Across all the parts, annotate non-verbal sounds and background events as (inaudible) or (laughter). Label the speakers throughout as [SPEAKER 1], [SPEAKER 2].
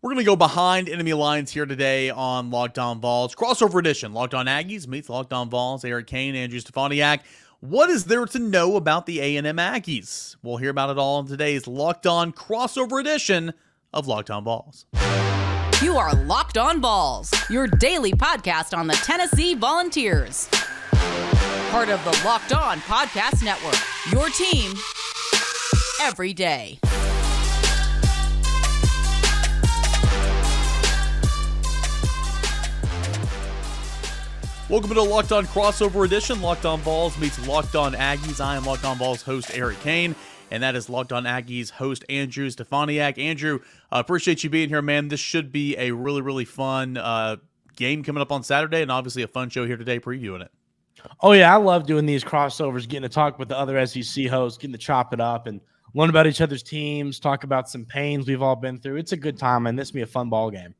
[SPEAKER 1] We're going to go behind enemy lines here today on Locked On Vols crossover edition. Locked On Aggies meets Locked On Vols. Eric Cain, Andrew Stefaniak. What is there to know about the A&M Aggies? We'll hear about it all in today's Locked On crossover edition of Locked On Vols.
[SPEAKER 2] You are Locked On Vols, your daily podcast on the Tennessee Volunteers. Part of the Locked On Podcast Network. Your team every day.
[SPEAKER 1] Welcome to the Locked On Crossover Edition. Locked On Vols meets Locked On Aggies. I am Locked On Vols host Eric Cain, and that is Locked On Aggies host Andrew Stefaniak. Andrew, uh, appreciate you being here, man. This should be a really, really fun uh, game coming up on Saturday, and obviously a fun show here today previewing it.
[SPEAKER 3] Oh yeah, I love doing these crossovers, getting to talk with the other SEC hosts, getting to chop it up and learn about each other's teams, talk about some pains we've all been through. It's a good time, and this will be a fun ball game.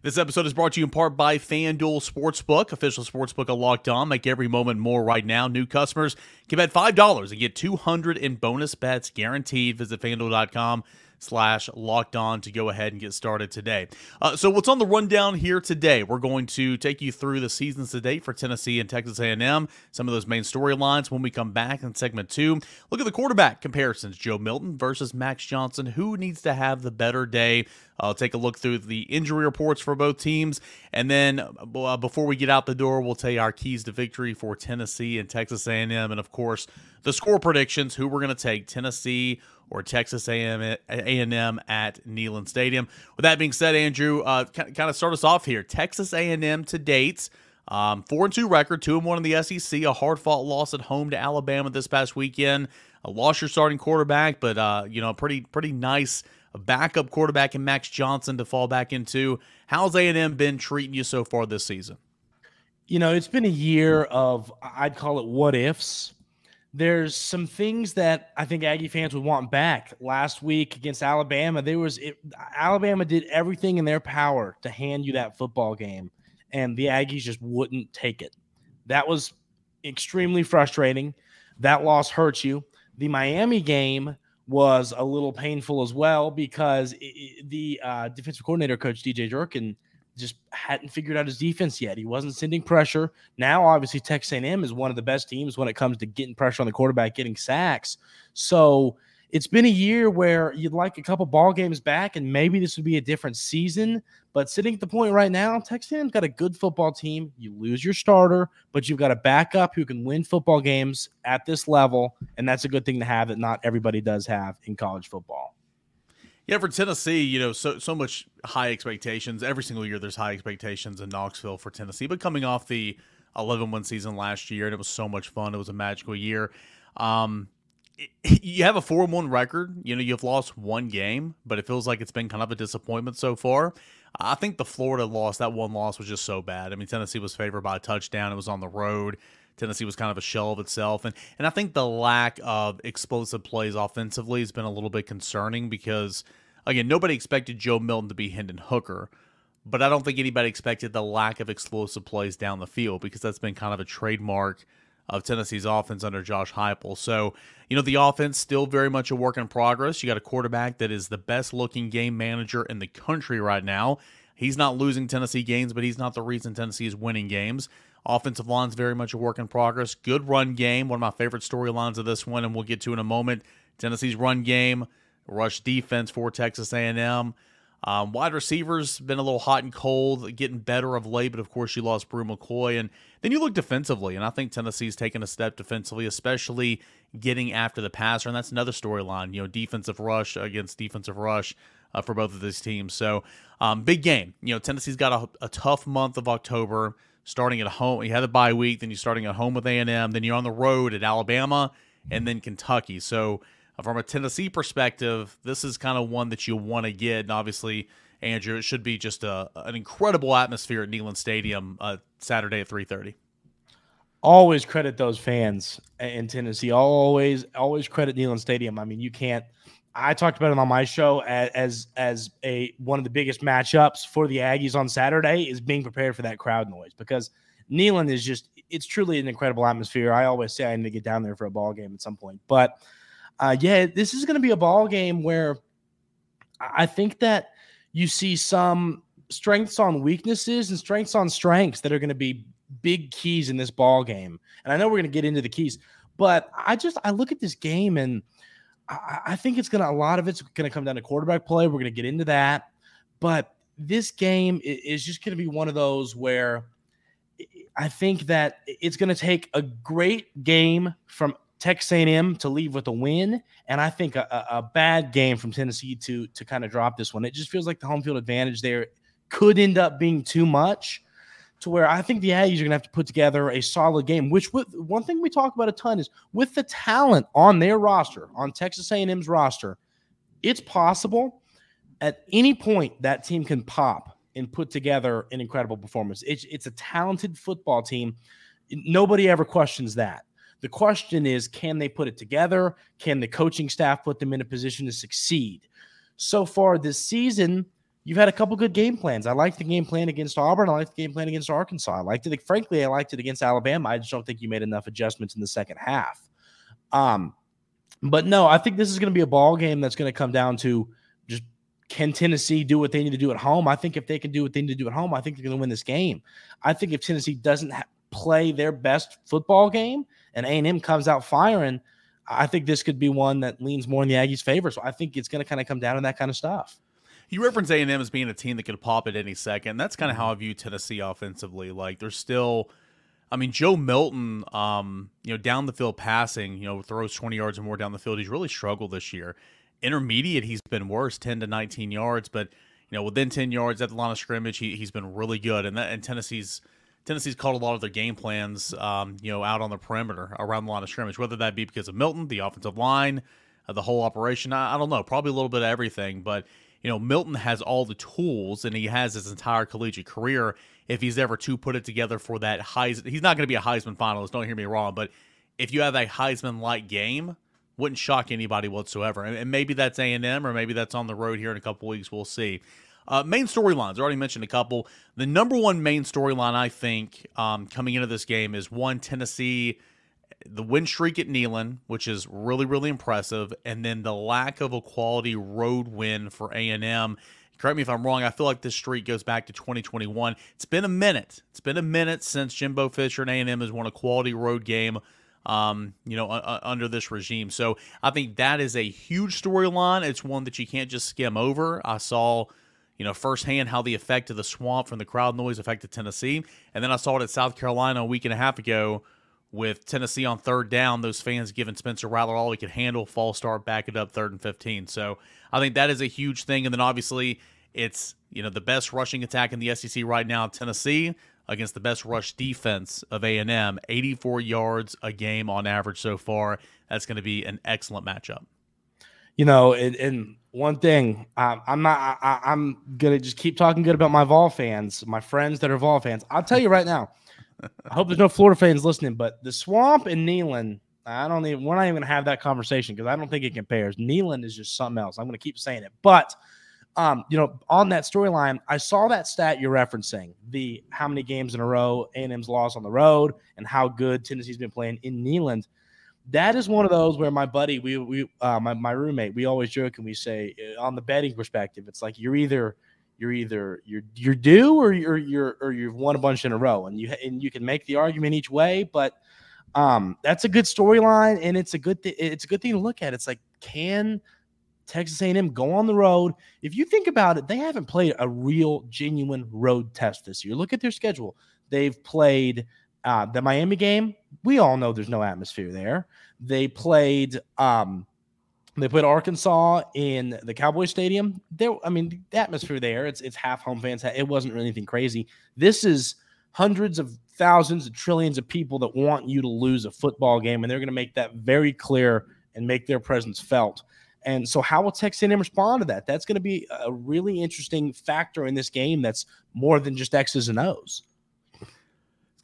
[SPEAKER 1] This episode is brought to you in part by FanDuel Sportsbook, official sportsbook of Locked On. Make every moment more right now. New customers can bet $5 and get 200 in bonus bets guaranteed. Visit FanDuel.com slash locked on to go ahead and get started today. Uh, so what's on the rundown here today? We're going to take you through the seasons to date for Tennessee and Texas A&M, some of those main storylines when we come back in segment two. Look at the quarterback comparisons, Joe Milton versus Max Johnson. Who needs to have the better day? I'll take a look through the injury reports for both teams. And then uh, before we get out the door, we'll tell you our keys to victory for Tennessee and Texas A&M. And of course, the score predictions, who we're going to take, Tennessee or Texas A&M, A&M at Neyland Stadium. With that being said, Andrew, uh, kind of start us off here. Texas A&M to date, um, four and two record, two and one in the SEC. A hard fought loss at home to Alabama this past weekend. A lost your starting quarterback, but uh, you know, a pretty pretty nice backup quarterback in Max Johnson to fall back into. How's A&M been treating you so far this season?
[SPEAKER 3] You know, it's been a year of I'd call it what ifs there's some things that I think Aggie fans would want back. Last week against Alabama, there was it, Alabama did everything in their power to hand you that football game, and the Aggies just wouldn't take it. That was extremely frustrating. That loss hurt you. The Miami game was a little painful as well because it, the uh, defensive coordinator, Coach DJ Durkin, just hadn't figured out his defense yet. He wasn't sending pressure. Now, obviously, Texas A&M is one of the best teams when it comes to getting pressure on the quarterback, getting sacks. So it's been a year where you'd like a couple ball games back, and maybe this would be a different season. But sitting at the point right now, Texas A&M's got a good football team. You lose your starter, but you've got a backup who can win football games at this level, and that's a good thing to have that not everybody does have in college football.
[SPEAKER 1] Yeah, for Tennessee, you know, so so much high expectations. Every single year there's high expectations in Knoxville for Tennessee, but coming off the 11-1 season last year and it was so much fun. It was a magical year. Um, (laughs) you have a 4-1 record. You know, you've lost one game, but it feels like it's been kind of a disappointment so far. I think the Florida loss, that one loss was just so bad. I mean, Tennessee was favored by a touchdown. It was on the road. Tennessee was kind of a shell of itself. And and I think the lack of explosive plays offensively has been a little bit concerning because again, nobody expected Joe Milton to be Hendon Hooker, but I don't think anybody expected the lack of explosive plays down the field because that's been kind of a trademark of Tennessee's offense under Josh Heupel. So, you know, the offense still very much a work in progress. You got a quarterback that is the best looking game manager in the country right now. He's not losing Tennessee games, but he's not the reason Tennessee is winning games. Offensive line's very much a work in progress. Good run game. One of my favorite storylines of this one, and we'll get to in a moment. Tennessee's run game, rush defense for Texas A&M. Um, wide receivers been a little hot and cold, getting better of late, but of course you lost Bru McCoy. And then you look defensively, and I think Tennessee's taken a step defensively, especially getting after the passer. And that's another storyline, you know, defensive rush against defensive rush uh, for both of these teams. So um, big game. You know, Tennessee's got a, a tough month of October starting at home. You had a bye week, then you're starting at home with A&M, then you're on the road at Alabama and then Kentucky. So uh, from a Tennessee perspective, this is kind of one that you want to get. And obviously, Andrew, it should be just a, an incredible atmosphere at Neyland Stadium uh, Saturday at 3:30.
[SPEAKER 3] Always credit those fans in Tennessee. Always, always credit Neyland Stadium. I mean, you can't – I talked about it on my show as as a one of the biggest matchups for the Aggies on Saturday is being prepared for that crowd noise because Neyland is just it's truly an incredible atmosphere. I always say I need to get down there for a ball game at some point, but uh, yeah, this is going to be a ball game where I think that you see some strengths on weaknesses and strengths on strengths that are going to be big keys in this ball game. And I know we're going to get into the keys, but I just I look at this game and I, think it's going to a lot of it's going to come down to quarterback play. We're going to get into that, but this game is just going to be one of those where I think that it's going to take a great game from Texas A&M to leave with a win, and I think a, a bad game from Tennessee to to kind of drop this one. It just feels like the home field advantage there could end up being too much to where I think the Aggies are going to have to put together a solid game. Which, with one thing we talk about a ton is with the talent on their roster, on Texas A&M's roster, it's possible at any point that team can pop and put together an incredible performance. It's it's a talented football team. Nobody ever questions that. The question is, can they put it together? Can the coaching staff put them in a position to succeed? So far this season, you've had a couple good game plans. I liked the game plan against Auburn. I liked the game plan against Arkansas. I liked it. Frankly, I liked it against Alabama. I just don't think you made enough adjustments in the second half. Um, but no, I think this is going to be a ball game that's going to come down to just can Tennessee do what they need to do at home? I think if they can do what they need to do at home, I think they're going to win this game. I think if Tennessee doesn't ha- play their best football game, and A&M comes out firing, I think this could be one that leans more in the Aggies' favor. So I think it's going to kind of come down to that kind of stuff.
[SPEAKER 1] You reference A&M as being a team that could pop at any second. That's kind of how I view Tennessee offensively. Like they're still, I mean, Joe Milton, um, you know, down the field passing, you know, throws 20 yards or more down the field. He's really struggled this year. Intermediate, he's been worse, 10 to 19 yards, but you know, within 10 yards at the line of scrimmage, he, he's been really good. And that and Tennessee's – Tennessee's called a lot of their game plans, um, you know, out on the perimeter around the line of scrimmage, whether that be because of Milton, the offensive line, uh, the whole operation. I, I, don't know, probably a little bit of everything. But you know, Milton has all the tools, and he has his entire collegiate career. If he's ever to put it together for that Heisman, he's not going to be a Heisman finalist. Don't hear me wrong, but if you have a Heisman-like game, wouldn't shock anybody whatsoever. And, and maybe that's A and M, or maybe that's on the road here in a couple weeks. We'll see. Uh, main storylines. I already mentioned a couple. The number one main storyline I think um, coming into this game is one Tennessee, the win streak at Neyland, which is really really impressive, and then the lack of a quality road win for A and M. Correct me if I'm wrong. I feel like this streak goes back to 2021. It's been a minute. It's been a minute since Jimbo Fisher and A&M has won a quality road game um, you know, uh, under this regime. So I think that is a huge storyline. It's one that you can't just skim over. I saw you know, firsthand how the effect of the swamp from the crowd noise affected Tennessee. And then I saw it at South Carolina a week and a half ago with Tennessee on third down, those fans giving Spencer Rattler all he could handle, false start, back it up third and 15. So I think that is a huge thing. And then obviously it's, you know, the best rushing attack in the SEC right now, Tennessee against the best rush defense of A&M, 84 yards a game on average so far. That's going to be an excellent matchup
[SPEAKER 3] you know, and, and one thing, um, I'm not, I, am gonna just keep talking good about my Vol fans, my friends that are Vol fans. I'll tell you right now. I hope there's no Florida fans listening, but the Swamp and Neyland, I don't even. We're not even gonna have that conversation because I don't think it compares. Neyland is just something else. I'm gonna keep saying it, but. Um, you know, on that storyline, I saw that stat you're referencing, the how many games in a row A&M's lost on the road and how good Tennessee's been playing in Neyland that is one of those where my buddy, we we uh, my my roommate, we always joke and we say uh, on the betting perspective, it's like you're either you're either you're you're due or you're you're or you've won a bunch in a row, and you and you can make the argument each way, but um, that's a good storyline, and it's a good th- it's a good thing to look at. It's like can Texas A&M go on the road? If you think about it, they haven't played a real genuine road test this year. Look at their schedule. They've played uh, the Miami game, we all know there's no atmosphere there. They played um, they played Arkansas in the Cowboy Stadium. There, I mean, the atmosphere there, it's it's half home fans. It wasn't really anything crazy. This is hundreds of thousands of trillions of people that want you to lose a football game, and they're going to make that very clear and make their presence felt. And so, how will Texas A&M respond to that? That's going to be a really interesting factor in this game. That's more than just X's and O's.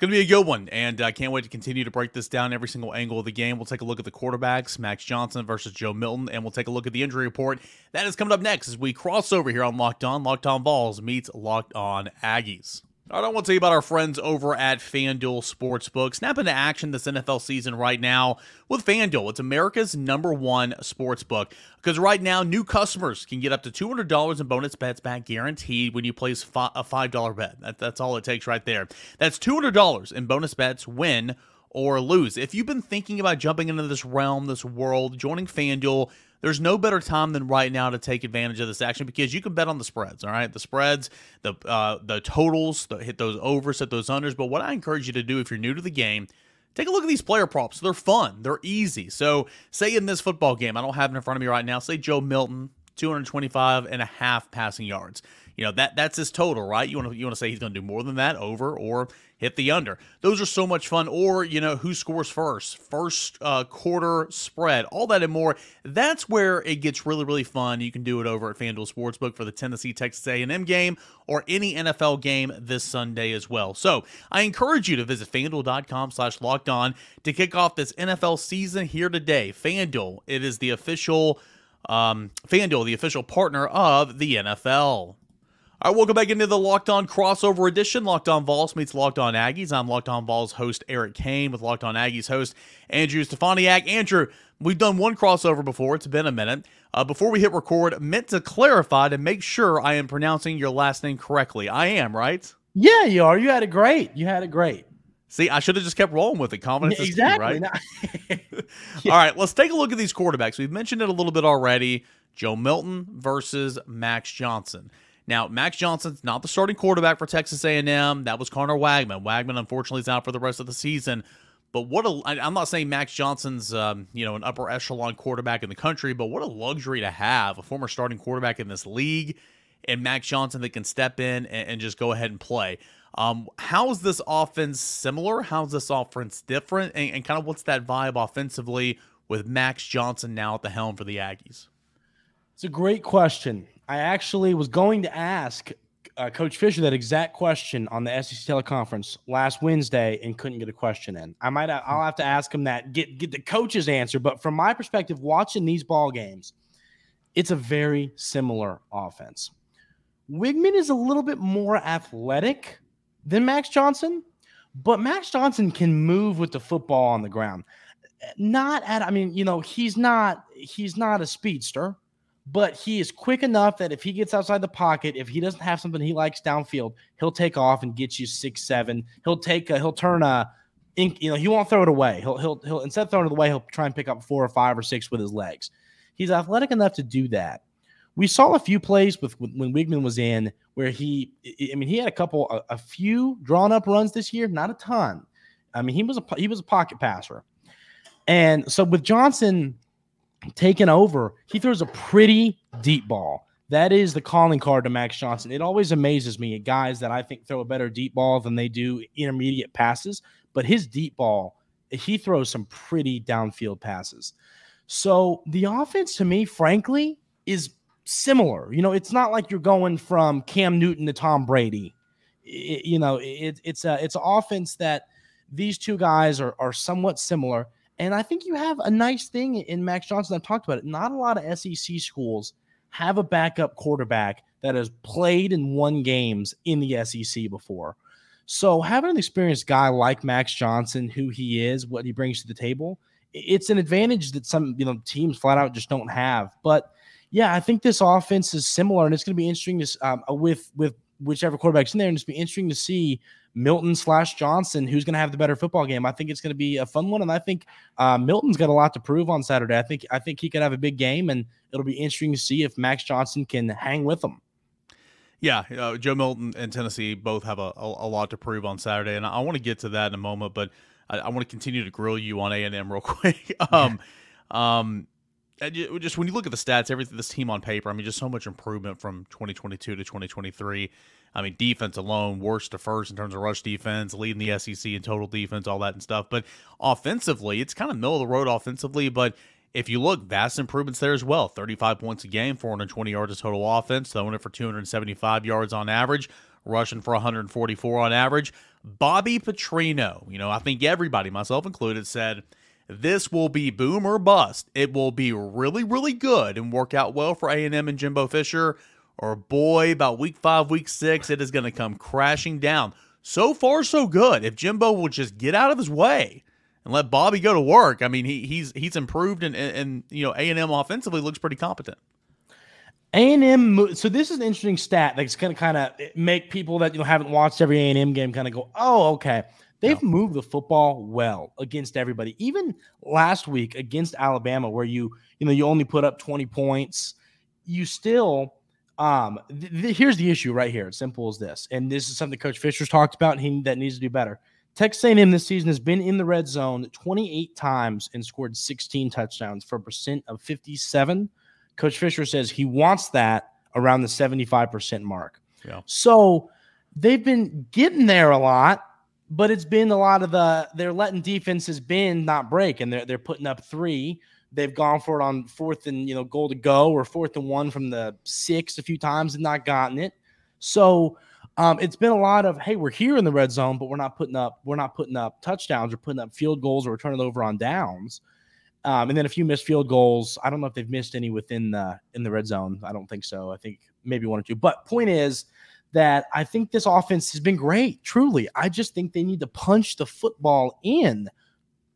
[SPEAKER 1] Going to be a good one, and I can't wait to continue to break this down every single angle of the game. We'll take a look at the quarterbacks, Max Johnson versus Joe Milton, and we'll take a look at the injury report. That is coming up next as we cross over here on Locked On. Locked On Vols meets Locked On Aggies. I don't want to tell you about our friends over at FanDuel Sportsbook. Snap into action this NFL season right now with FanDuel. It's America's number one sportsbook because right now new customers can get up to $200 in bonus bets back guaranteed when you place a $5 bet. That, that's all it takes right there. That's $200 in bonus bets win or lose. If you've been thinking about jumping into this realm, this world, joining FanDuel, there's no better time than right now to take advantage of this action because you can bet on the spreads. All right, the spreads, the uh, the totals, the, hit those overs, hit those unders. But what I encourage you to do if you're new to the game, take a look at these player props. They're fun. They're easy. So say in this football game, I don't have it in front of me right now. Say Joe Milton, 225 and a half passing yards. You know that that's his total, right? You want to you want to say he's going to do more than that, over or hit the under. Those are so much fun. Or you know who scores first, first uh, quarter spread, all that and more. That's where it gets really really fun. You can do it over at FanDuel Sportsbook for the Tennessee Texas A&M game or any NFL game this Sunday as well. So I encourage you to visit FanDuel.com/slash locked on to kick off this NFL season here today. FanDuel, it is the official um, FanDuel, the official partner of the NFL. All right, welcome back into the Locked On crossover edition. Locked On Vols meets Locked On Aggies. I'm Locked On Vols host Eric Cain with Locked On Aggies host Andrew Stefaniak. Andrew, we've done one crossover before. It's been a minute. Uh, before we hit record, meant to clarify to make sure I am pronouncing your last name correctly. I am, right?
[SPEAKER 3] Yeah, you are. You had it great. You had it great.
[SPEAKER 1] See, I should have just kept rolling with it. Confidence
[SPEAKER 3] exactly.
[SPEAKER 1] is key, right? yeah. (laughs) All right, let's take a look at these quarterbacks. We've mentioned it a little bit already. Joe Milton versus Max Johnson. Now, Max Johnson's not the starting quarterback for Texas A&M. That was Conner Weigman. Weigman, unfortunately, is out for the rest of the season. But what a, I'm not saying Max Johnson's, um, you know, an upper echelon quarterback in the country, but what a luxury to have a former starting quarterback in this league and Max Johnson that can step in and, and just go ahead and play. Um, how is this offense similar? How's this offense different? And, and kind of what's that vibe offensively with Max Johnson now at the helm for the Aggies?
[SPEAKER 3] It's a great question. I actually was going to ask uh, Coach Fisher that exact question on the SEC teleconference last Wednesday and couldn't get a question in. I might I'll have to ask him that get get the coach's answer. But from my perspective, watching these ball games, it's a very similar offense. Weigman is a little bit more athletic than Max Johnson, but Max Johnson can move with the football on the ground. Not at I mean, you know, he's not he's not a speedster but he is quick enough that if he gets outside the pocket, if he doesn't have something he likes downfield, he'll take off and get you six, seven. He'll take a, he'll turn a, you know, he won't throw it away. He'll, he'll, he'll, instead of throwing it away, he'll try and pick up four or five or six with his legs. He's athletic enough to do that. We saw a few plays with, when Weigman was in where he, I mean, he had a couple, a, a few drawn up runs this year, not a ton. I mean, he was a, he was a pocket passer. And so with Johnson, taken over, he throws a pretty deep ball. That is the calling card to Max Johnson. It always amazes me at guys that I think throw a better deep ball than they do intermediate passes, but his deep ball, he throws some pretty downfield passes. So the offense to me, frankly, is similar. You know, it's not like you're going from Cam Newton to Tom Brady. It, you know, it, it's a it's an offense that these two guys are are somewhat similar. And I think you have a nice thing in Max Johnson. I've talked about it. Not a lot of SEC schools have a backup quarterback that has played and won games in the SEC before. So having an experienced guy like Max Johnson, who he is, what he brings to the table, it's an advantage that some you know teams flat out just don't have. But yeah, I think this offense is similar, and it's going to be interesting to, um, with with whichever quarterback's in there, and it's be interesting to see Milton slash Johnson, who's going to have the better football game. I think it's going to be a fun one, and I think uh, Milton's got a lot to prove on Saturday. I think I think he could have a big game, and it'll be interesting to see if Max Johnson can hang with him.
[SPEAKER 1] Yeah, uh, Joe Milton and Tennessee both have a, a, a, lot to prove on Saturday, and I, I want to get to that in a moment, but I, I want to continue to grill you on A and M real (laughs) quick. um, um, just when you look at the stats, everything this team on paper, I mean, just so much improvement from 2022 to 2023. I mean, defense alone, worst to first in terms of rush defense, leading the SEC in total defense, all that and stuff. But offensively, it's kind of middle of the road offensively. But if you look, vast improvements there as well 35 points a game, 420 yards of total offense, throwing it for 275 yards on average, rushing for 144 on average. Bobby Petrino, you know, I think everybody, myself included, said, this will be boom or bust. It will be really, really good and work out well for A&M and Jimbo Fisher, or boy, about week five, week six, it is going to come crashing down. So far, so good. If Jimbo will just get out of his way and let Bobby go to work, I mean, he, he's he's improved, and, and, and you know, A and M offensively looks pretty competent.
[SPEAKER 3] A&M so this is an interesting stat that's going to kind of make people that you know haven't watched every A&M game kind of go, "Oh, okay." They've moved the football well against everybody. Even last week against Alabama where you, you know, you only put up 20 points, you still um th- th- here's the issue right here. It's simple as this. And this is something coach Fisher's talked about and he that needs to do better. Texas A&M this season has been in the red zone 28 times and scored 16 touchdowns for a percent of 57 Coach Fisher says he wants that around the 75% mark. Yeah. So they've been getting there a lot, but it's been a lot of the they're letting defenses bend, not break, and they're they're putting up three. They've gone for it on fourth and you know goal to go or fourth and one from the six a few times and not gotten it. So um, it's been a lot of hey, we're here in the red zone, but we're not putting up we're not putting up touchdowns or putting up field goals or we're turning over on downs. Um, and then a few missed field goals. I don't know if they've missed any within the in the red zone. I don't think so. I think maybe one or two. But point is that I think this offense has been great. Truly, I just think they need to punch the football in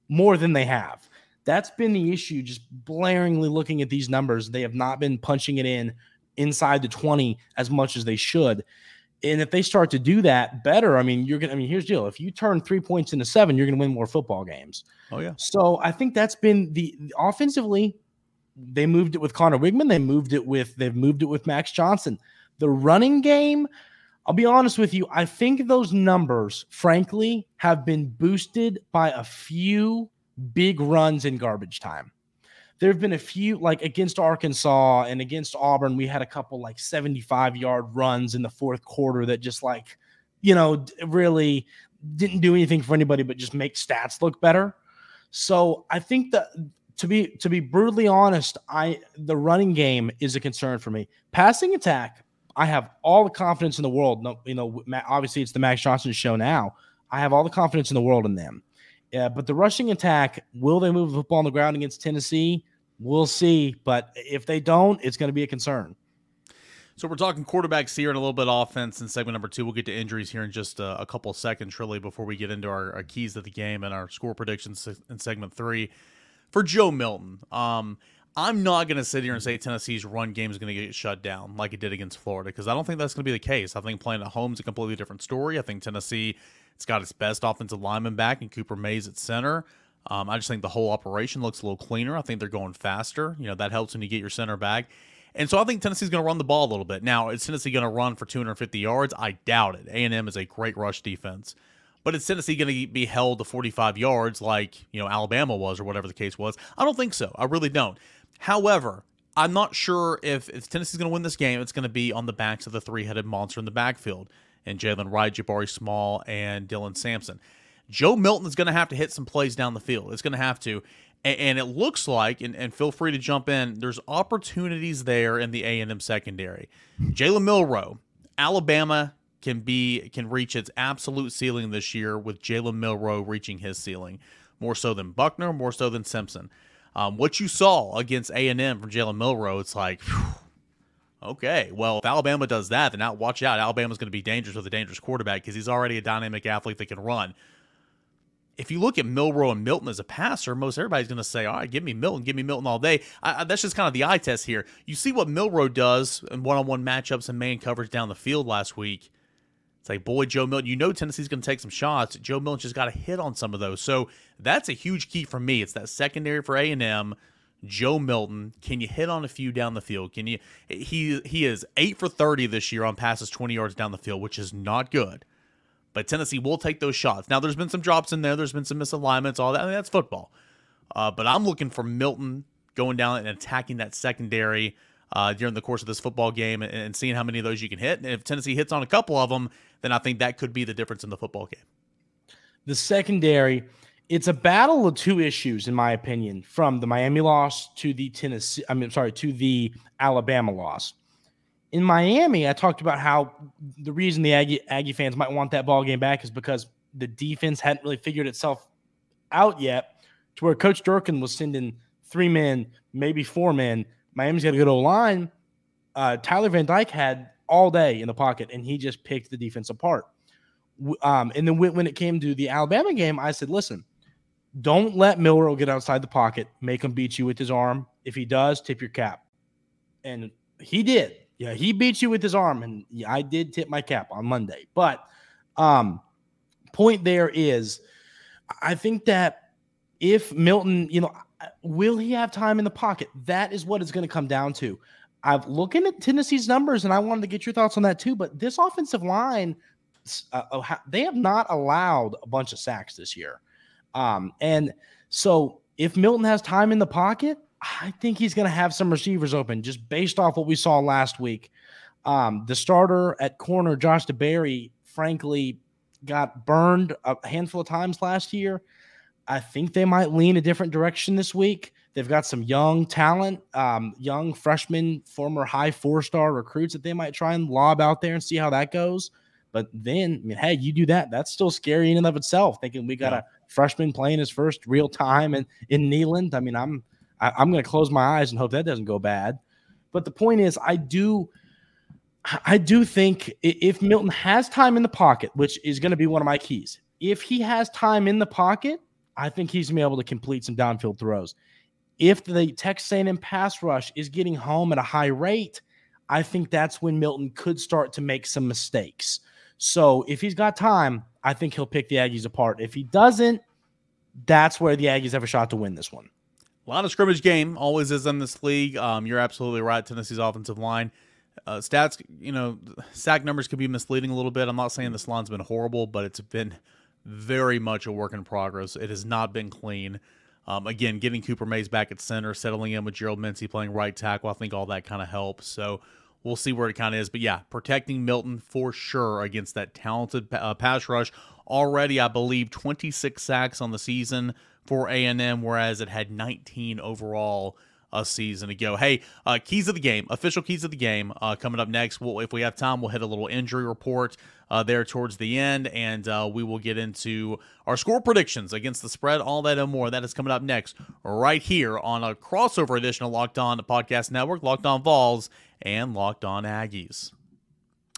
[SPEAKER 3] more than they have. That's been the issue. Just blaringly looking at these numbers, they have not been punching it in inside the 20 as much as they should. And if they start to do that better, I mean, you're gonna. I mean, here's the deal: if you turn three points into seven, you're gonna win more football games.
[SPEAKER 1] Oh yeah.
[SPEAKER 3] So I think that's been the, offensively. They moved it with Conner Weigman. They moved it with. They've moved it with Max Johnson. The running game. I'll be honest with you. I think those numbers, frankly, have been boosted by a few big runs in garbage time there have been a few like against Arkansas and against Auburn. We had a couple like 75 yard runs in the fourth quarter that just like, you know, really didn't do anything for anybody but just make stats look better. So I think that to be to be brutally honest, I the running game is a concern for me. Passing attack, I have all the confidence in the world. No, you know, obviously it's the Max Johnson show now. I have all the confidence in the world in them. Yeah, but the rushing attack, will they move the football on the ground against Tennessee? We'll see. But if they don't, it's going to be a concern.
[SPEAKER 1] So we're talking quarterbacks here and a little bit offense in segment number two. We'll get to injuries here in just a, a couple seconds, really, before we get into our, our, keys of the game and our score predictions in segment three. For Joe Milton, um, I'm not going to sit here and say Tennessee's run game is going to get shut down like it did against Florida because I don't think that's going to be the case. I think playing at home is a completely different story. I think Tennessee it's got its best offensive lineman back and Cooper Mays at center. Um, I just think the whole operation looks a little cleaner. I think they're going faster. You know, that helps when you get your center back. And so I think Tennessee's going to run the ball a little bit. Now, is Tennessee going to run for 250 yards? I doubt it. A&M is a great rush defense. But is Tennessee going to be held to 45 yards like, you know, Alabama was or whatever the case was? I don't think so. I really don't. However, I'm not sure if, if Tennessee's going to win this game, it's going to be on the backs of the three-headed monster in the backfield and Jaylen Wright, Jabari Small, and Dylan Sampson. Joe Milton is going to have to hit some plays down the field. It's going to have to. And, and it looks like, and, and, feel free to jump in, there's opportunities there in the A&M secondary. Jalen Milroe, Alabama can be can reach its absolute ceiling this year with Jalen Milroe reaching his ceiling, more so than Buchner, more so than Simpson. Um, what you saw against A&M from Jalen Milroe, it's like, whew, okay, well, if Alabama does that, then watch out. Alabama's going to be dangerous with a dangerous quarterback because he's already a dynamic athlete that can run if you look at Milroe and Milton as a passer, most everybody's going to say, all right, give me Milton, give me Milton all day. I, I, that's just kind of the eye test here. You see what Milroe does in one on one matchups and man coverage down the field last week. It's like, boy, Joe Milton, you know Tennessee's going to take some shots. Joe Milton just got to hit on some of those. So that's a huge key for me. It's that secondary for A&M. Joe Milton, can you hit on a few down the field? Can you? He he is eight for thirty this year on passes twenty yards down the field, which is not good. But Tennessee will take those shots. Now, there's been some drops in there. There's been some misalignments, all that. I mean, that's football. Uh, but I'm looking for Milton going down and attacking that secondary uh, during the course of this football game and, and, seeing how many of those you can hit. And if Tennessee hits on a couple of them, then I think that could be the difference in the football game.
[SPEAKER 3] The secondary, it's a battle of two issues, in my opinion, from the Miami loss to the Tennessee. I mean, sorry, to the Alabama loss in Miami, I talked about how the reason the Aggie, Aggie fans might want that ball game back is because the defense hadn't really figured itself out yet to where Coach Durkin was sending three men, maybe four men. Miami's got a good old line. uh, Tyler Van Dyke had all day in the pocket, and he just picked the defense apart. Um, and then when it came to the Alabama game, I said, listen, don't let Milroe get outside the pocket, make him beat you with his arm. If he does, tip your cap. And he did. Yeah, he beat you with his arm, and I did tip my cap on Monday. But um, point there is, I think that if Milton, you know, will he have time in the pocket? That is what it's going to come down to. I've looking at Tennessee's numbers, and I wanted to get your thoughts on that too. But this offensive line, uh, oh, they have not allowed a bunch of sacks this year, um, and so if Milton has time in the pocket, I think he's going to have some receivers open just based off what we saw last week. Um, the starter at corner, Josh DeBerry, frankly, got burned a handful of times last year. I think they might lean a different direction this week. They've got some young talent, um, young freshmen, former high four star recruits that they might try and lob out there and see how that goes. But then, I mean, hey, you do that. That's still scary in and of itself. Thinking we got yeah. a freshman playing his first real time in, in Neyland. I mean, I'm I, I'm going to close my eyes and hope that doesn't go bad. But the point is, I do, I do think if Milton has time in the pocket, which is going to be one of my keys, if he has time in the pocket, I think he's going to be able to complete some downfield throws. If the Texas A&M pass rush is getting home at a high rate, I think that's when Milton could start to make some mistakes. So if he's got time, I think he'll pick the Aggies apart. If he doesn't, that's where the Aggies have a shot to win this one.
[SPEAKER 1] A lot of scrimmage game always is in this league. Um, you're absolutely right. Tennessee's offensive line uh, stats, you know, sack numbers could be misleading a little bit. I'm not saying this line's been horrible, but it's been very much a work in progress. It has not been clean. Um, again, getting Cooper Mays back at center, settling in with Gerald Mincey playing right tackle, I think all that kind of helps. So we'll see where it kind of is. But yeah, protecting Milton for sure against that talented uh, pass rush. Already, I believe, 26 sacks on the season for A&M, whereas it had 19 overall a season ago. Hey, uh, keys of the game, official keys of the game uh, coming up next. We'll, if we have time, we'll hit a little injury report uh, there towards the end, and uh, we will get into our score predictions against the spread, all that and more. That is coming up next, right here on a crossover edition of Locked On Podcast Network, Locked On Vols, and Locked On Aggies.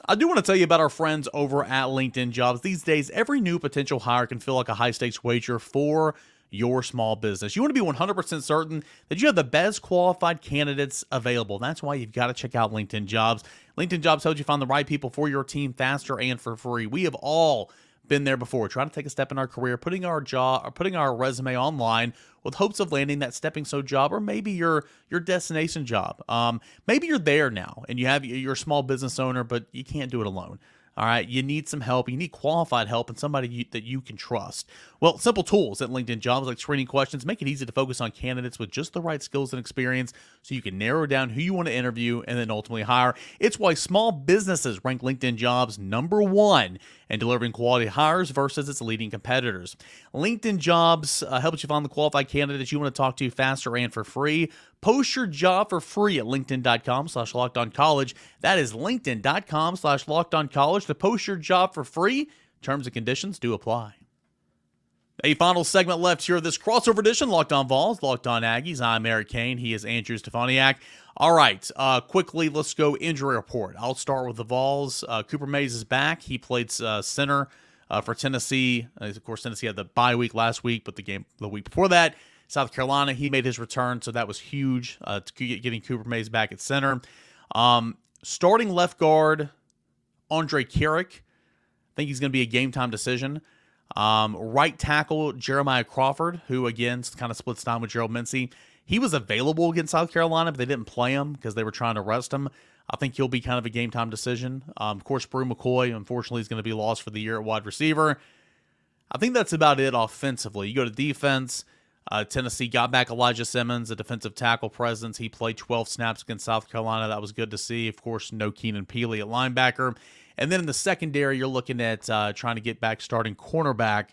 [SPEAKER 1] I do want to tell you about our friends over at LinkedIn Jobs. These days, every new potential hire can feel like a high stakes wager for your small business. You want to be 100% certain that you have the best qualified candidates available. That's why you've got to check out LinkedIn Jobs. LinkedIn Jobs helps you find the right people for your team faster and for free. We have all been there before, trying to take a step in our career, putting our job or putting our resume online with hopes of landing that stepping stone job or maybe your your destination job. Um, maybe you're there now and you have you're a small business owner, but you can't do it alone. All right, you need some help. You need qualified help and somebody you, that you can trust. Well, simple tools at LinkedIn Jobs like screening questions make it easy to focus on candidates with just the right skills and experience so you can narrow down who you want to interview and then ultimately hire. It's why small businesses rank LinkedIn Jobs number one in delivering quality hires versus its leading competitors. LinkedIn Jobs uh, helps you find the qualified candidates you want to talk to faster and for free. Post your job for free at linkedin.com slash locked on college. That is linkedin.com slash locked on college to post your job for free. Terms and conditions do apply. A final segment left here of this crossover edition, Locked On Vols, Locked On Aggies. I'm Eric Cain. He is Andrew Stefaniak. All right, uh, quickly, let's go injury report. I'll start with the Vols. Uh, Cooper Mays is back. He played uh, center uh, for Tennessee. Uh, of course, Tennessee had the bye week last week, but the game the week before that, South Carolina, he made his return, so that was huge. Uh, getting Cooper Mays back at center. Um, starting left guard, Andrej Karic. I think he's going to be a game time decision. Um, right tackle Jeremiah Crawford, who again kind of splits time with Gerald Mincey. He was available against South Carolina, but they didn't play him because they were trying to rest him. I think he'll be kind of a game time decision. Um, of course, Bru McCoy, unfortunately, is going to be lost for the year at wide receiver. I think that's about it offensively. You go to defense. Uh, Tennessee got back Elijah Simmons, a defensive tackle presence. He played 12 snaps against South Carolina. That was good to see. Of course, no Keenan Pili at linebacker. And then in the secondary, you're looking at uh, trying to get back starting cornerback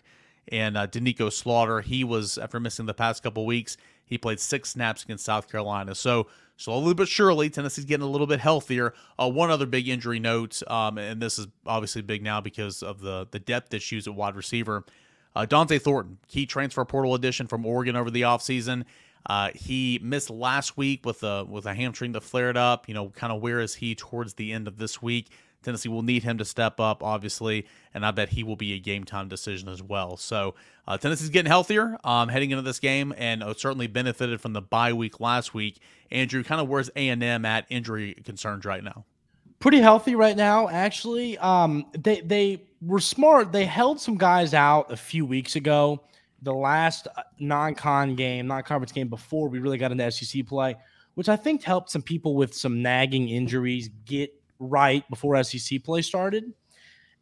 [SPEAKER 1] and uh, Doneiko Slaughter. He was, after missing the past couple weeks, he played six snaps against South Carolina. So slowly but surely, Tennessee's getting a little bit healthier. Uh, one other big injury note, um, and this is obviously big now because of the, the depth issues at wide receiver. Uh, Dont'e Thornton, key transfer portal addition from Oregon over the offseason. Uh, he missed last week with a with a hamstring that flared up. You know, kind of where is he towards the end of this week? Tennessee will need him to step up, obviously, and I bet he will be a game time decision as well. So uh, Tennessee's getting healthier um, heading into this game, and uh, certainly benefited from the bye week last week. Andrew, kind of where's A and M at injury concerns right now?
[SPEAKER 3] Pretty healthy right now, actually. Um, they they were smart. They held some guys out a few weeks ago. The last uh, non-con game, non-conference game before we really got into SEC play, which I think helped some people with some nagging injuries get right before SEC play started.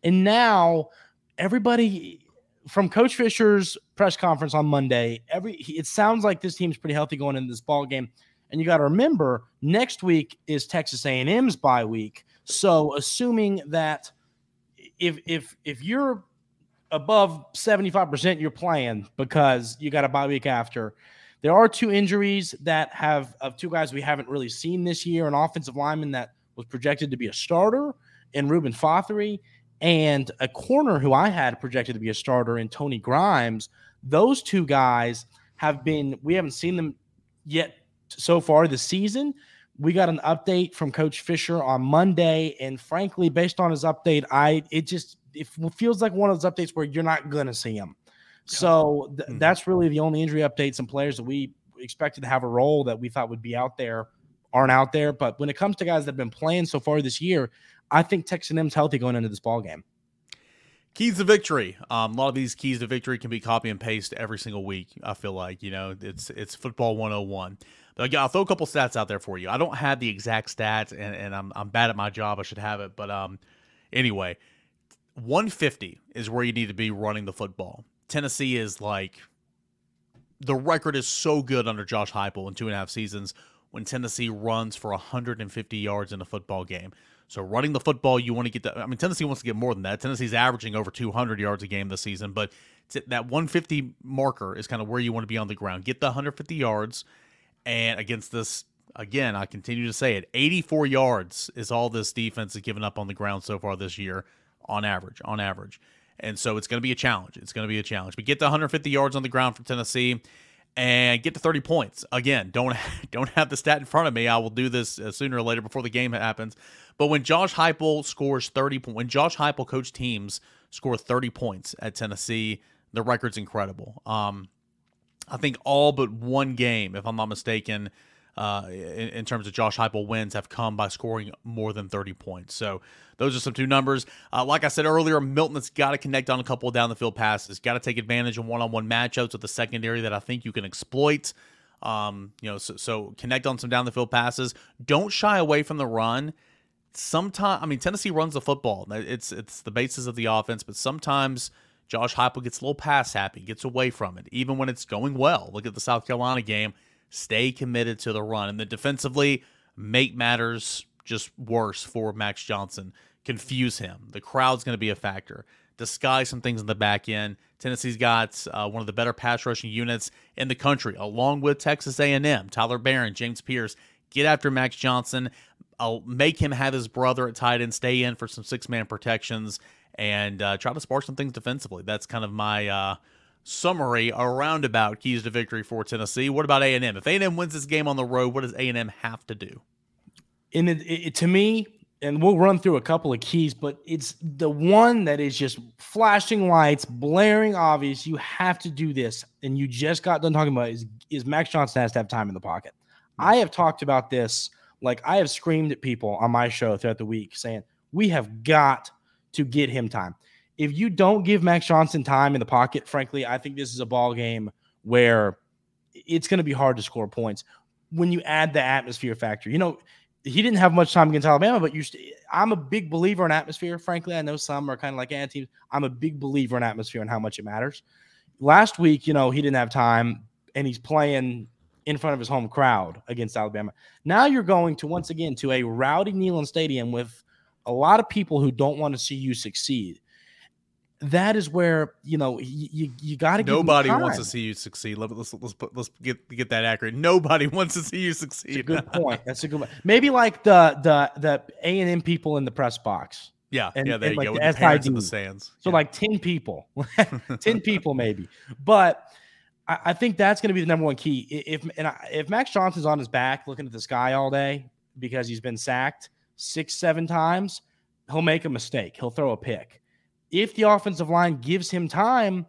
[SPEAKER 3] And now everybody from Coach Fisher's press conference on Monday, every it sounds like this team's pretty healthy going into this ball game. And you got to remember, next week is Texas A&M's bye week. So assuming that if if if you're above 75%, you're playing because you got a bye week after. There are two injuries that have of two guys we haven't really seen this year, an offensive lineman that was projected to be a starter in Reuben Fatheree and a corner who I had projected to be a starter in Tony Grimes. Those two guys have been, we haven't seen them yet so far this season. We got an update from Coach Fisher on Monday, and frankly, based on his update, I it just it feels like one of those updates where you're not gonna see him. So th- mm-hmm. that's really the only injury updates and players that we expected to have a role that we thought would be out there aren't out there. But when it comes to guys that have been playing so far this year, I think Texas A&M's healthy going into this ball game.
[SPEAKER 1] Keys to victory. Um, a lot of these keys to victory can be copy and paste every single week. I feel like you know it's it's football 101. But I'll throw a couple stats out there for you. I don't have the exact stats, and, and I'm I'm bad at my job. I should have it, but um, anyway, 150 is where you need to be running the football. Tennessee is like the record is so good under Josh Heupel in two and a half seasons when Tennessee runs for 150 yards in a football game. So running the football, you want to get that. I mean, Tennessee wants to get more than that. Tennessee's averaging over 200 yards a game this season, but that 150 marker is kind of where you want to be on the ground. Get the 150 yards, and against this, again, I continue to say it, 84 yards is all this defense has given up on the ground so far this year, on average. On average. And so it's going to be a challenge. It's going to be a challenge. But get the 150 yards on the ground for Tennessee and get to 30 points. Again, don't (laughs) don't have the stat in front of me. I will do this uh, sooner or later before the game happens. But when Josh Heupel scores 30 points, when Josh Heupel coach teams score 30 points at Tennessee, the record's incredible. Um, I think all but one game, if I'm not mistaken, uh, in, in, terms of Josh Heupel wins have come by scoring more than 30 points. So those are some two numbers. Uh, like I said earlier, Milton has got to connect on a couple down the field passes, got to take advantage of one on one matchups with the secondary that I think you can exploit. Um, you know, so, so connect on some down the field passes. Don't shy away from the run. Sometimes, I mean, Tennessee runs the football. It's it's the basis of the offense, but sometimes Josh Heupel gets a little pass happy, gets away from it, even when it's going well. Look at the South Carolina game stay committed to the run. And then defensively, make matters just worse for Max Johnson. Confuse him. The crowd's going to be a factor. Disguise some things in the back end. Tennessee's got uh, one of the better pass rushing units in the country, along with Texas A&M. Tyler Baron, James Pearce, Get after Max Johnson. I'll make him have his brother at tight end stay in for some six man protections and uh, try to spark some things defensively. That's kind of my uh, summary, around about keys to victory for Tennessee. What about A&M? If A&M wins this game on the road, what does A&M have to do?
[SPEAKER 3] In it, it, to me, and we'll run through a couple of keys, but it's the one that is just flashing lights, blaring obvious. You have to do this, and you just got done talking about is, is Max Johnson has to have time in the pocket. I have talked about this, like I have screamed at people on my show throughout the week saying we have got to get him time if you don't give Max Johnson time in the pocket, frankly, I think this is a ball game where it's going to be hard to score points when you add the atmosphere factor. You know, he didn't have much time against Alabama, but you st- I'm a big believer in atmosphere. Frankly, I know some are kind of like anti. I'm a big believer in atmosphere and how much it matters. Last week, you know, he didn't have time and he's playing in front of his home crowd against Alabama. Now you're going to once again to a rowdy Neyland Stadium with a lot of people who don't want to see you succeed that is where you know you you, got to.
[SPEAKER 1] Nobody wants to see you succeed. Let's put, let's get get that accurate. Nobody (laughs) wants to see you succeed.
[SPEAKER 3] That's a good (laughs) point. That's a good point. Maybe like the the the A and M people in the press box.
[SPEAKER 1] Yeah, and, yeah, there you like go. The, the parents in the stands.
[SPEAKER 3] So
[SPEAKER 1] yeah.
[SPEAKER 3] like ten people, (laughs) ten people maybe. But I, think that's going to be the number one key. If and I, if Max Johnson's on his back looking at the sky all day because he's been sacked six, seven times, he'll make a mistake. He'll throw a pick. If the offensive line gives him time,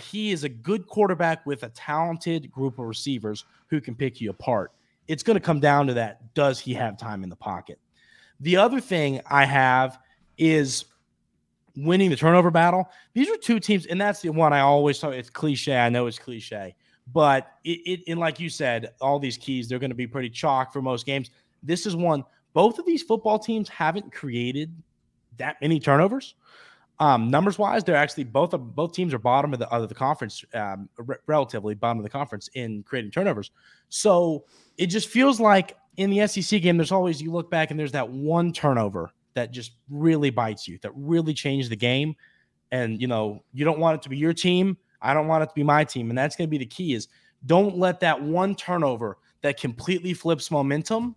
[SPEAKER 3] he is a good quarterback with a talented group of receivers who can pick you apart. It's going to come down to that. Does he have time in the pocket? The other thing I have is winning the turnover battle. These are two teams, and that's the one I always talk. It's cliche. I know it's cliche, but it, it and like you said, all these keys they're going to be pretty chalk for most games. This is one. Both of these football teams haven't created that many turnovers. Um, numbers wise, they're actually both of both teams are bottom of the of the conference, um, relatively bottom of the conference in creating turnovers. So it just feels like in the SEC game, there's always you look back and there's that one turnover that just really bites you, that really changed the game. And you know, you don't want it to be your team. I don't want it to be my team. And that's going to be the key is don't let that one turnover that completely flips momentum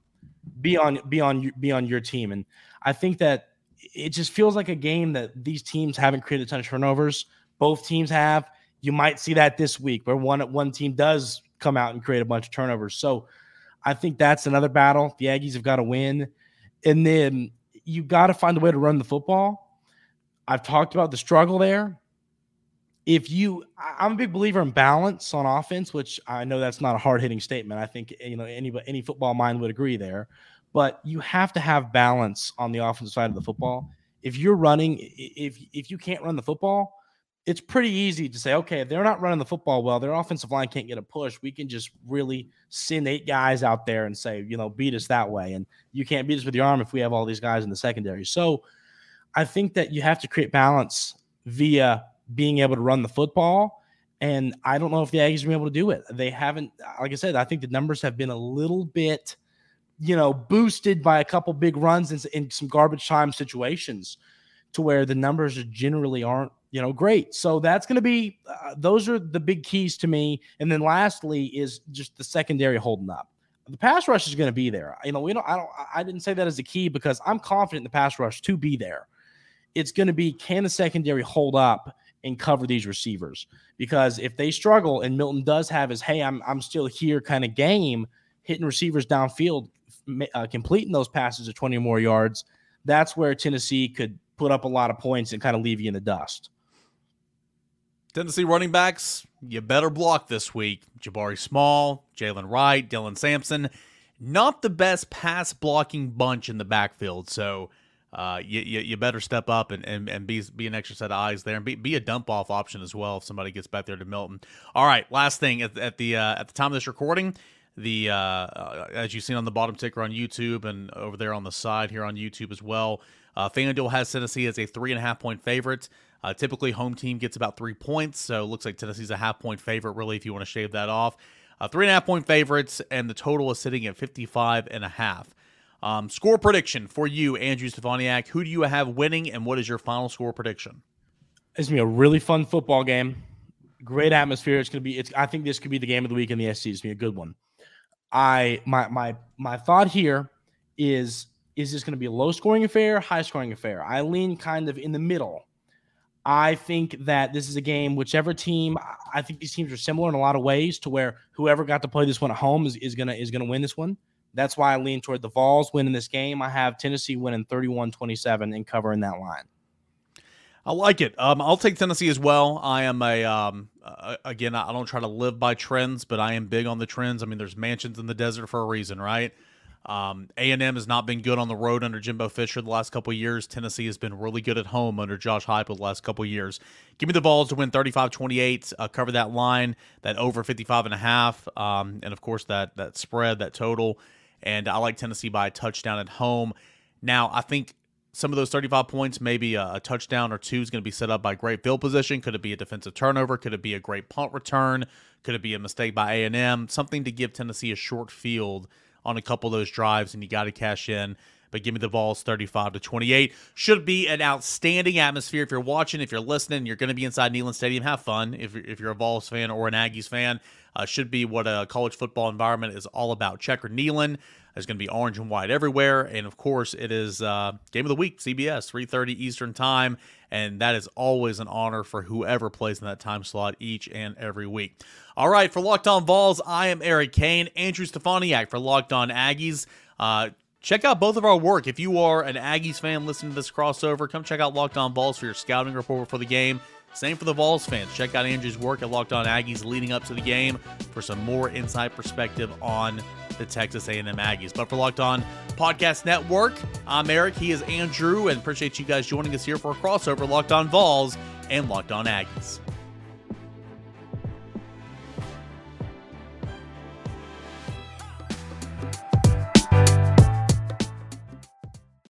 [SPEAKER 3] be on be on be on your team. And I think that it just feels like a game that these teams haven't created a ton of turnovers. Both teams have. You might see that this week where one one team does come out and create a bunch of turnovers. So I think that's another battle. The Aggies have got to win. And then you got to find a way to run the football. I've talked about the struggle there. If you, I'm a big believer in balance on offense, which I know that's not a hard hitting statement. I think you know any any football mind would agree there, but you have to have balance on the offensive side of the football. If you're running, if if you can't run the football, it's pretty easy to say, okay, they're not running the football well, their offensive line can't get a push. We can just really send eight guys out there and say, you know, beat us that way. And you can't beat us with your arm if we have all these guys in the secondary. So I think that you have to create balance via being able to run the football. And I don't know if the Aggies are able to do it. They haven't, like I said, I think the numbers have been a little bit, you know, boosted by a couple big runs in, in some garbage time situations to where the numbers generally aren't you know, great. So that's going to be uh, those are the big keys to me. And then lastly is just the secondary holding up. The pass rush is going to be there. You know, we don't. I don't. I didn't say that as a key because I'm confident in the pass rush to be there. It's going to be can the secondary hold up and cover these receivers? Because if they struggle and Milton does have his hey, I'm I'm still here kind of game, hitting receivers downfield, uh, completing those passes of 20 or more yards, that's where Tennessee could put up a lot of points and kind of leave you in the dust.
[SPEAKER 1] Tennessee running backs, you better block this week. Jabari Small, Jaylen Wright, Dylan Sampson. Not the best pass blocking bunch in the backfield. So uh, you, you, you, better step up and, and, and be, be an extra set of eyes there and be, be a dump off option as well if somebody gets back there to Milton. All right, last thing at, at the uh, at the time of this recording, the uh, uh, as you've seen on the bottom ticker on YouTube and over there on the side here on YouTube as well, uh, FanDuel has Tennessee as a three and a half point favorite. Uh, typically, home team gets about three points, so it looks like Tennessee's a half point favorite, really, if you want to shave that off. Uh, three and a half point favorites, and the total is sitting at 55 and a half. Um, score prediction for you, Andrew Stefaniak. Who do you have winning, and what is your final score prediction?
[SPEAKER 3] It's gonna be a really fun football game. Great atmosphere. It's gonna be. It's. I think this could be the game of the week in the SC. It's gonna be a good one. I my my my thought here is is this going to be a low scoring affair, high scoring affair? I lean kind of in the middle. I think that this is a game, whichever team, I think these teams are similar in a lot of ways to where whoever got to play this one at home is, is gonna is gonna win this one. That's why I lean toward the Vols winning this game. I have Tennessee winning 31-27 and covering that line.
[SPEAKER 1] I like it. Um, I'll take Tennessee as well. I am a um, uh, again. I don't try to live by trends, but I am big on the trends. I mean, there's mansions in the desert for a reason, right? Um, A&M has not been good on the road under Jimbo Fisher the last couple years. Tennessee has been really good at home under Josh Heupel the last couple years. Give me the Vols to win 35-28, uh, cover that line, that over 55 and a half, um, and of course that that spread, that total. And I like Tennessee by a touchdown at home. Now, I think some of those 35 points, maybe a, a touchdown or two is going to be set up by great field position. Could it be a defensive turnover? Could it be a great punt return? Could it be a mistake by A&M? Something to give Tennessee a short field – on a couple of those drives, and you got to cash in. But give me the Vols 35 to 28. Should be an outstanding atmosphere. If you're watching, if you're listening, you're going to be inside Neyland Stadium. Have fun. If, if you're a Vols fan or an Aggies fan, uh, should be what a college football environment is all about. Checker Neyland. There's going to be orange and white everywhere, and of course, it is uh, game of the week, CBS, 3:30 Eastern time, and that is always an honor for whoever plays in that time slot each and every week. All right, for Locked On Vols, I am Eric Cain, Andrew Stefaniak for Locked On Aggies. Uh, check out both of our work. If you are an Aggies fan listening to this crossover, come check out Locked On Vols for your scouting report for the game. Same for the Vols fans. Check out Andrew's work at Locked On Aggies leading up to the game for some more inside perspective on the Texas A&M Aggies. But for Locked On Podcast Network, I'm Eric. He is Andrew, and appreciate you guys joining us here for a crossover Locked On Vols and Locked On Aggies.